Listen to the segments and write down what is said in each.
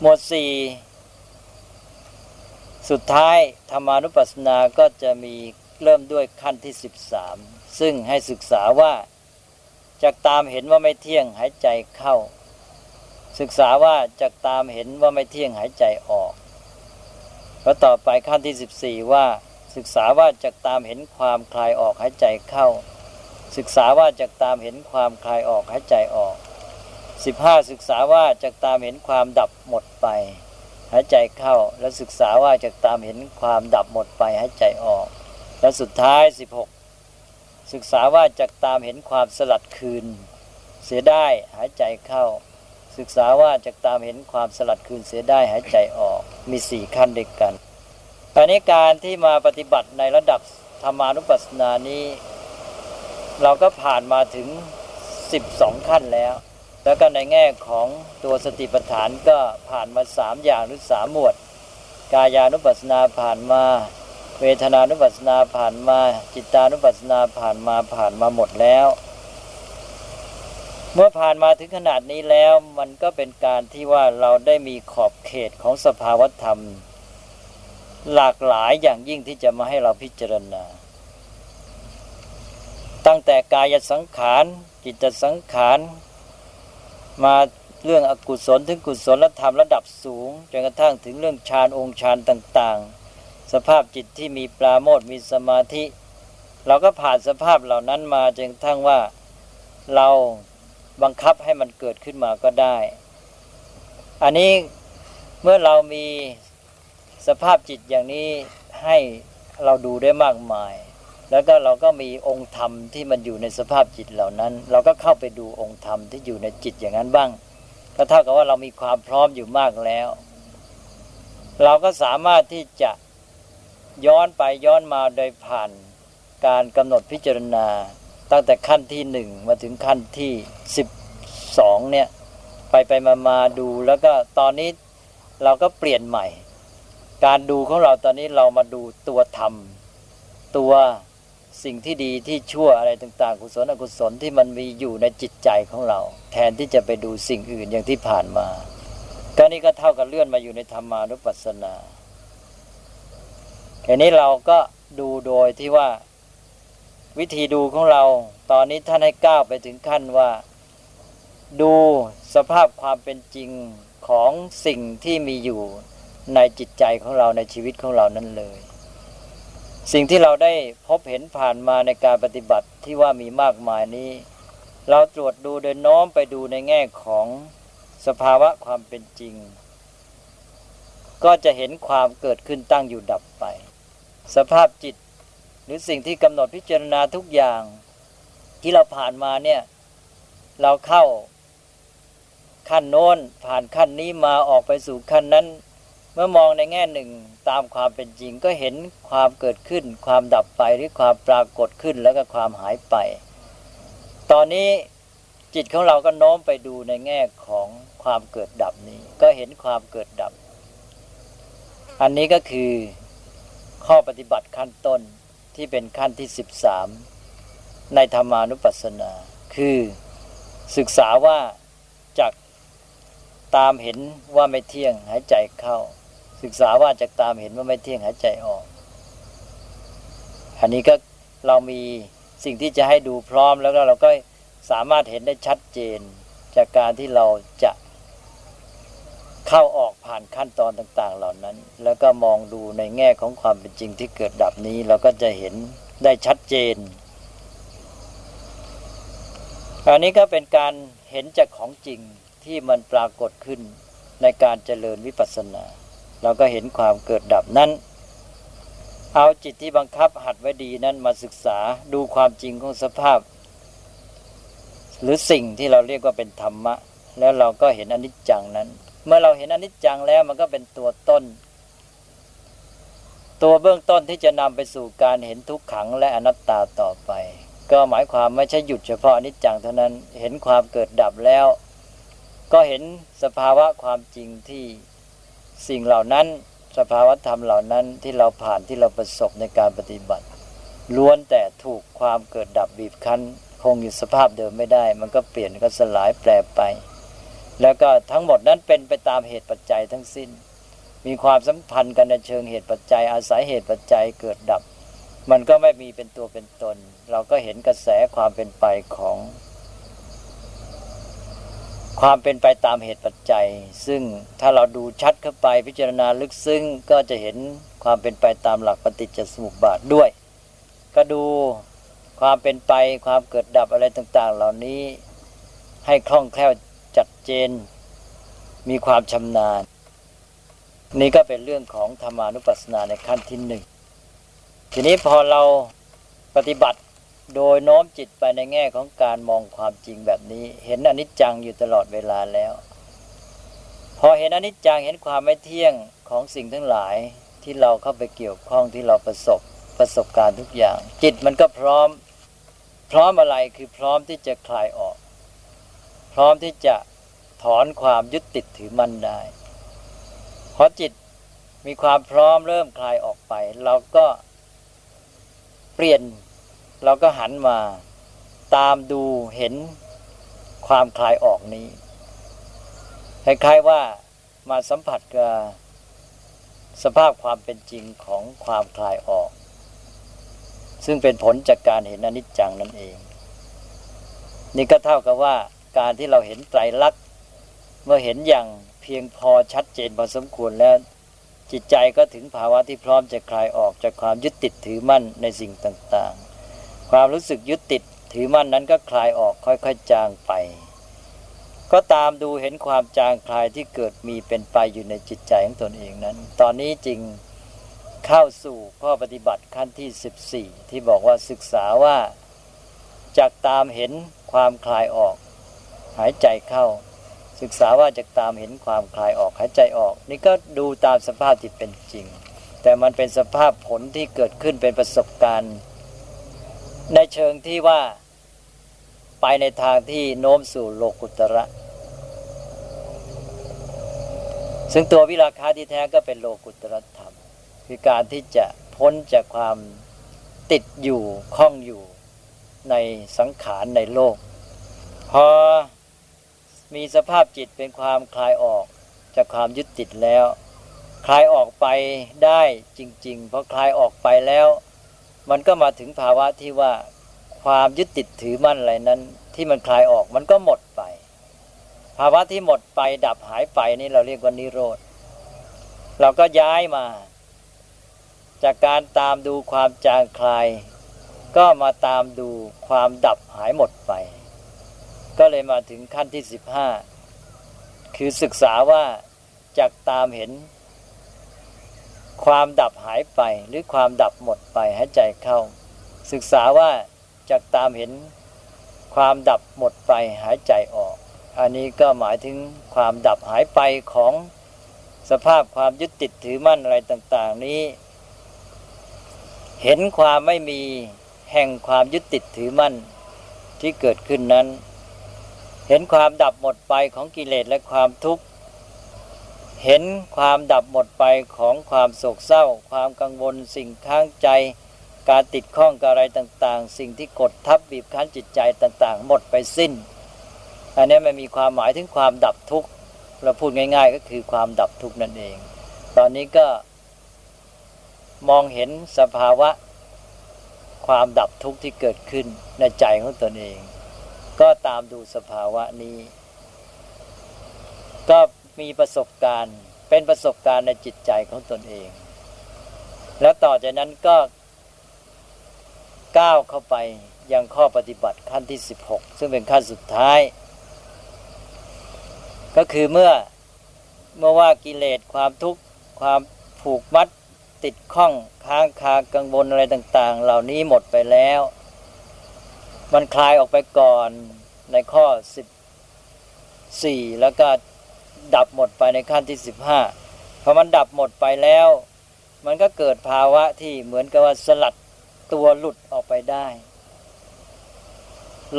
หมวดสี่สุดท้ายธรรมานุปัสสนาก็จะมีเริ่มด้วยขั้นที่สิบสามซึ่งให้ศึกษาว่าจากตามเห็นว่าไม่เที่ยงหายใจเข้า ศึกษาว่าจากตามเห็นว่าไม่เที่ยงหายใจออกแล้วต่อไปขั้นที่สิบสี่ว่าศึกษาว่าจากตามเห็นความคลายออกหายใจเข้า ศึกษาว่าจากตามเห็นความคลายออกหายใจออก สิบห้าศึกษาว่าจากตามเห็นความดับหมดไป หายใจเข้าแล้วศึกษาว่าจากตามเห็นความดับหมดไปหายใจออก และสุดท้ายสิบหกศึกษาว่าจากตามเห็นความสลัดคืน เสียได้หายใจเข้า ศึกษาว่าจากตามเห็นความสลัดคืนเสียได้หายใจออกมีสี่ขั้นเด็กกันอันนี้การที่มาปฏิบัติในระดับธรรมานุปัสสนานี้ เราก็ผ่านมาถึงสิบสองขั้นแล้ว แล้วก็ในแง่ของตัวสติปัฏฐานก็ผ่านมาสามอย่างหรือสามหมวด กายานุปัสสนาผ่านมา เวทนานุปัสสนาผ่านมา จิตานุปัสสนาผ่านมาผ่านมาหมดแล้ว เมื่อผ่านมาถึงขนาดนี้แล้วมันก็เป็นการที่ว่าเราได้มีขอบเขตของสภาวธรรม หลากหลายอย่างยิ่งที่จะมาให้เราพิจารณา ตั้งแต่กายสังขารจิตสังขาร มาเรื่องอกุศลถึงกุศลธรรมระดับสูงจนกระทั่งถึงเรื่องฌานองค์ฌานต่างๆ สภาพจิตที่มีปราโมทมีสมาธิ เราก็ผ่านสภาพเหล่านั้นมาจนกระทั้งว่าเราบังคับให้มันเกิดขึ้นมาก็ได้ อันนี้เมื่อเรามีสภาพจิตอย่างนี้ให้เราดูได้มากมาย แล้วก็เราก็มีองค์ธรรมที่มันอยู่ในสภาพจิตเหล่านั้น เราก็เข้าไปดูองค์ธรรมที่อยู่ในจิตอย่างนั้นบ้างก็เท่ากับว่าเรามีความพร้อมอยู่มากแล้ว เราก็สามารถที่จะย้อนไปย้อนมาโดยผ่านการกำหนดพิจารณา ตั้งแต่ขั้นที่หนึ่งมาถึงขั้นที่สิบสองเนี่ยไปไปมามาดูแล้วก็ตอนนี้เราก็เปลี่ยนใหม่ การดูของเราตอนนี้เรามาดูตัวธรรม ตัว สิ่งที่ดีที่ชั่วอะไรต่าง ๆ กุศลอกุศลที่มันมีอยู่ในจิตใจของเรา แทนที่จะไปดูสิ่งอื่นอย่างที่ผ่านมาก็นี่ก็เท่ากับเลื่อนมาอยู่ในธรรมานุปัสสนาทีนี้เราก็ดูโดยที่ว่าวิธีดูของเรา ตอนนี้ท่านให้ก้าวไปถึงขั้นว่า ดูสภาพความเป็นจริงของสิ่งที่มีอยู่ในจิตใจของเราในชีวิตของเรานั้นเลย สิ่งที่เราได้พบเห็นผ่านมาในการปฏิบัติที่ว่ามีมากมายนี้ เราตรวจดูโดยน้อมไปดูในแง่ของสภาวะความเป็นจริง ก็จะเห็นความเกิดขึ้นตั้งอยู่ดับไป สภาพจิตหรือสิ่งที่กำหนดพิจารณาทุกอย่างที่เราผ่านมาเนี่ย เราเข้าขั้นโน้นผ่านขั้นนี้มาออกไปสู่ขั้นนั้น เมื่อมองในแง่หนึ่งตามความเป็นจริงก็เห็นความเกิดขึ้น ความดับไปหรือความปรากฏขึ้นแล้วก็ความหายไป ตอนนี้จิตของเราก็โน้มไปดูในแง่ของความเกิดดับนี้ ก็เห็นความเกิดดับ อันนี้ก็คือข้อปฏิบัติขั้นต้นที่เป็นขั้นที่สิบสามในธรรมานุปัสสนา คือศึกษาว่าจากตามเห็นว่าไม่เที่ยงหายใจเข้า ศึกษาว่าจากตามเห็นว่าไม่เที่ยงหายใจออก อันนี้ก็เรามีสิ่งที่จะให้ดูพร้อมแล้วก็เราก็สามารถเห็นได้ชัดเจน จากการที่เราจะเข้าออกผ่านขั้นตอนต่าง ๆ เหล่านั้น แล้วก็มองดูในแง่ของความเป็นจริงที่เกิดดับนี้ เราก็จะเห็นได้ชัดเจน อันนี้ก็เป็นการเห็นจากของจริงที่มันปรากฏขึ้นในการเจริญวิปัสสนา เราก็เห็นความเกิดดับนั้น เอาจิตที่บังคับหัดไว้ดีนั้นมาศึกษาดูความจริงของสภาพ หรือสิ่งที่เราเรียกว่าเป็นธรรมะ แล้วเราก็เห็นอนิจจังนั้น เมื่อเราเห็นอนิจจังแล้วมันก็เป็นตัวต้น ตัวเบื้องต้นที่จะนำไปสู่การเห็นทุกขังและอนัตตาต่อไป ก็หมายความไม่ใช่หยุดเฉพาะอนิจจังเท่านั้นเห็นความเกิดดับแล้ว ก็เห็นสภาวะความจริงที่ สิ่งเหล่านั้นสภาวธรรมเหล่านั้นที่เราผ่านที่เราประสบในการปฏิบัติ ล้วนแต่ถูกความเกิดดับบีบคั้น คงอยู่สภาพเดิมไม่ได้ มันก็เปลี่ยนก็สลายแปรไป แล้วก็ทั้งหมดนั้นเป็นไปตามเหตุปัจจัยทั้งสิ้น มีความสัมพันธ์กันในเชิงเหตุปัจจัย อาศัยเหตุปัจจัยเกิดดับ มันก็ไม่มีเป็นตัวเป็นตน เราก็เห็นกระแสความเป็นไปของ ความเป็นไปตามเหตุปัจจัย ซึ่งถ้าเราดูชัดเข้าไปพิจารณาลึกซึ้งก็จะเห็นความเป็นไปตามหลักปฏิจจสมุปบาทด้วย ก็ดูความเป็นไปความเกิดดับอะไรต่าง ๆ เหล่านี้ให้คล่องแคล่วจัดเจน มีความชำนาญ นี่ก็เป็นเรื่องของธรรมานุปัสสนาในขั้นที่หนึ่งทีนี้พอเราปฏิบัติ โดยโน้มจิตไปในแง่ของการมองความจริงแบบนี้ เห็นอนิจจังอยู่ตลอดเวลาแล้ว พอเห็นอนิจจังเห็นความไม่เที่ยงของสิ่งทั้งหลายที่เราเข้าไปเกี่ยวข้องที่เราประสบประสบการณ์ทุกอย่าง จิตมันก็พร้อม พร้อมอะไรคือพร้อมที่จะคลายออก พร้อมที่จะถอนความยึดติดถือมั่นได้พอจิตมีความพร้อมเริ่มคลายออกไป เราก็เปลี่ยน เราก็หันมาตามดูเห็นความคลายออกนี้คล้ายๆว่ามาสัมผัสกับสภาพความเป็นจริงของความคลายออก ซึ่งเป็นผลจากการเห็นอนิจจังนั่นเอง นี่ก็เท่ากับว่าการที่เราเห็นไตรลักษณ์เมื่อเห็นอย่างเพียงพอชัดเจนพอสมควรแล้ว จิตใจก็ถึงภาวะที่พร้อมจะคลายออกจากความยึดติดถือมั่นในสิ่งต่าง ความรู้สึกยึดติดถือมั่นนั้นก็คลายออกค่อยๆจางไป ก็ตามดูเห็นความจางคลายที่เกิดมีเป็นไปอยู่ในจิตใจของตนเองนั้น ตอนนี้จริงเข้าสู่ข้อปฏิบัติขั้นที่ 14 ที่บอกว่าศึกษาว่าจากตามเห็นความคลายออก หายใจเข้า ศึกษาว่าจะตามเห็นความคลายออกหายใจออก นี่ก็ดูตามสภาพที่เป็นจริง แต่มันเป็นสภาพผลที่เกิดขึ้นเป็นประสบการณ์ ในเชิงที่ว่าไปในทางที่โน้มสู่โลกุตระ ซึ่งตัววิราคาที่แท้ก็เป็นโลกุตรธรรม คือการที่จะพ้นจากความติดอยู่คล้องอยู่ในสังขารในโลก พอมีสภาพจิตเป็นความคลายออกจากความยึดติดแล้ว คลายออกไปได้จริง ๆ เพราะคลายออกไปแล้ว มันก็มาถึงภาวะที่ว่าความยึดติดถือมั่นอะไรนั้น ที่มันคลายออกมันก็หมดไป ภาวะที่หมดไปดับหายไปนี่เราเรียกว่านิโรธเราก็ย้ายมา จากการตามดูความจางคลาย ก็มาตามดูความดับหายหมดไป ก็เลยมาถึงขั้นที่สิบห้าคือศึกษาว่าจากตามเห็น ความดับหายไปหรือความดับหมดไปหายใจเข้า ศึกษาว่าจากตามเห็นความดับหมดไปหายใจออก อันนี้ก็หมายถึงความดับหายไปของสภาพความยึดติดถือมั่นอะไรต่าง ๆ นี้ เห็นความไม่มีแห่งความยึดติดถือมั่นที่เกิดขึ้นนั้น เห็นความดับหมดไปของกิเลสและความทุกข์ เห็นความดับหมดไปของความโศกเศร้า ความกังวลสิ่งข้างใจ การติดข้องกับอะไรต่างๆ สิ่งที่กดทับบีบคั้นจิตใจต่างๆ หมดไปสิ้น อันนี้มันมีความหมายถึงความดับทุกข์เราพูดง่าย ๆ ก็คือความดับทุกข์นั่นเอง ตอนนี้ก็มองเห็นสภาวะความดับทุกข์ที่เกิดขึ้นในใจของตนเอง ก็ตามดูสภาวะนี้ ก็ มีประสบการณ์ เป็นประสบการณ์ในจิตใจของตนเอง แล้วต่อจากนั้นก็ก้าวเข้าไปยังข้อปฏิบัติขั้นที่ 16 ซึ่งเป็นขั้นสุดท้าย ก็คือเมื่อเมื่อว่ากิเลสความทุกข์ความผูกมัดติดข้องค้างคากังวลอะไรต่าง ๆ เหล่านี้หมดไปแล้ว มันคลายออกไปก่อนในข้อสิบสี่แล้วก็ ดับหมดไปในขั้นที่สิบห้าพอมันดับหมดไปแล้ว มันก็เกิดภาวะที่เหมือนกับว่าสลัดตัวหลุดออกไปได้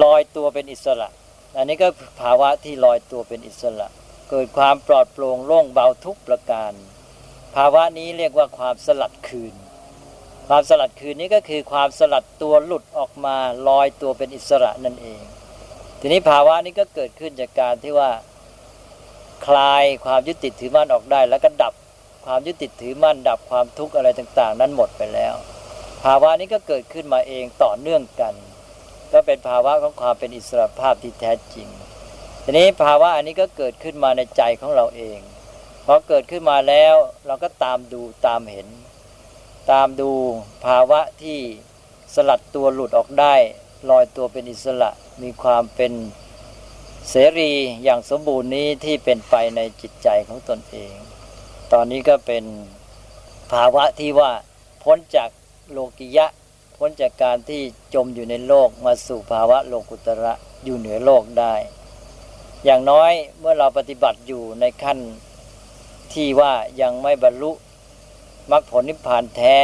ลอยตัวเป็นอิสระ อันนี้ก็ภาวะที่ลอยตัวเป็นอิสระ เกิดความปลอดโปร่งโล่งเบาทุกประการ ภาวะนี้เรียกว่าความสลัดคืน ความสลัดคืนนี้ก็คือความสลัดตัวหลุดออกมาลอยตัวเป็นอิสระนั่นเอง ทีนี้ภาวะนี้ก็เกิดขึ้นจากการที่ว่า คลายความยึดติดถือมั่นออกได้ แล้วก็ดับความยึดติดถือมั่น ดับความทุกข์อะไรต่าง ๆ นั้นหมดไปแล้ว ภาวะนี้ก็เกิดขึ้นมาเองต่อเนื่องกัน ก็เป็นภาวะของความเป็นอิสระภาพที่แท้จริง ทีนี้ภาวะอันนี้ก็เกิดขึ้นมาในใจของเราเองพอเกิดขึ้นมาแล้วเราก็ตามดูตามเห็น ตามดูภาวะที่สลัดตัวหลุดออกได้ลอยตัวเป็นอิสระมีความเป็น เสรีอย่างสมบูรณ์นี้ที่เป็นไปในจิตใจของตนเอง ตอนนี้ก็เป็นภาวะที่ว่าพ้นจากโลกิยะ พ้นจากการที่จมอยู่ในโลกมาสู่ภาวะโลกุตระอยู่เหนือโลกได้ อย่างน้อยเมื่อเราปฏิบัติอยู่ในขั้นที่ว่ายังไม่บรรลุมรรคผลนิพพานแท้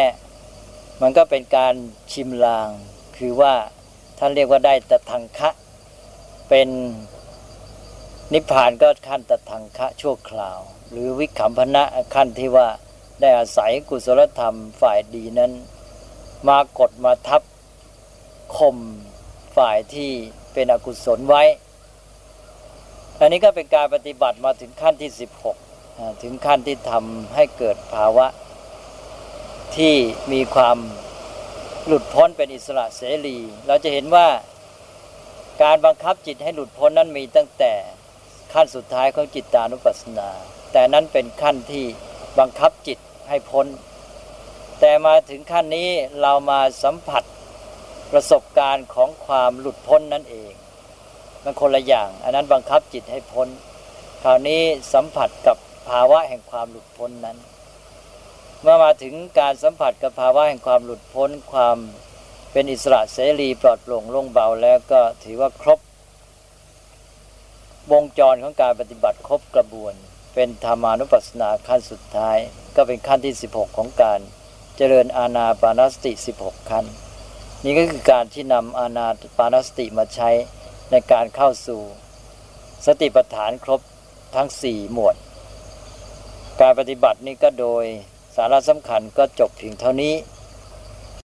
มันก็เป็นการชิมลาง คือว่าท่านเรียกว่าได้แตะทังคะเป็น นิพพานก็ขั้นตะทังคะชั่วคราว หรือวิคัมพนะขั้นที่ว่าได้อาศัยกุศลธรรมฝ่ายดีนั้น มากดมาทับข่มฝ่ายที่เป็นอกุศลไว้ อันนี้ก็เป็นการปฏิบัติมาถึงขั้นที่ 16 ถึงขั้นที่ทำให้เกิดภาวะ ที่มีความหลุดพ้นเป็นอิสระเสรี เราจะเห็นว่าการบังคับจิตให้หลุดพ้นนั้นมีตั้งแต่ ขั้นสุดท้ายของจิตตานุปัสสนา แต่นั้นเป็นขั้นที่บังคับจิตให้พ้น แต่มาถึงขั้นนี้เรามาสัมผัสประสบการณ์ของความหลุดพ้นนั่นเอง มันคนละอย่าง อันนั้นบังคับจิตให้พ้น คราวนี้สัมผัสกับภาวะแห่งความหลุดพ้นนั้น เมื่อมาถึงการสัมผัสกับภาวะแห่งความหลุดพ้นความเป็นอิสระเสรีปลอดโปร่งโล่งเบาแล้วก็ถือว่าครบ วงจรของการปฏิบัติครบกระบวน เป็นธรรมานุปัสสนาขั้นสุดท้าย ก็เป็นขั้นที่ 16 ของการเจริญอาณาปานสติ 16 ขั้น นี่ก็คือการที่นำอาณาปานสติมาใช้ในการเข้าสู่ สติปัฏฐานครบทั้ง 4 หมวด การปฏิบัตินี้ก็โดยสาระสำคัญก็จบเพียงเท่านี้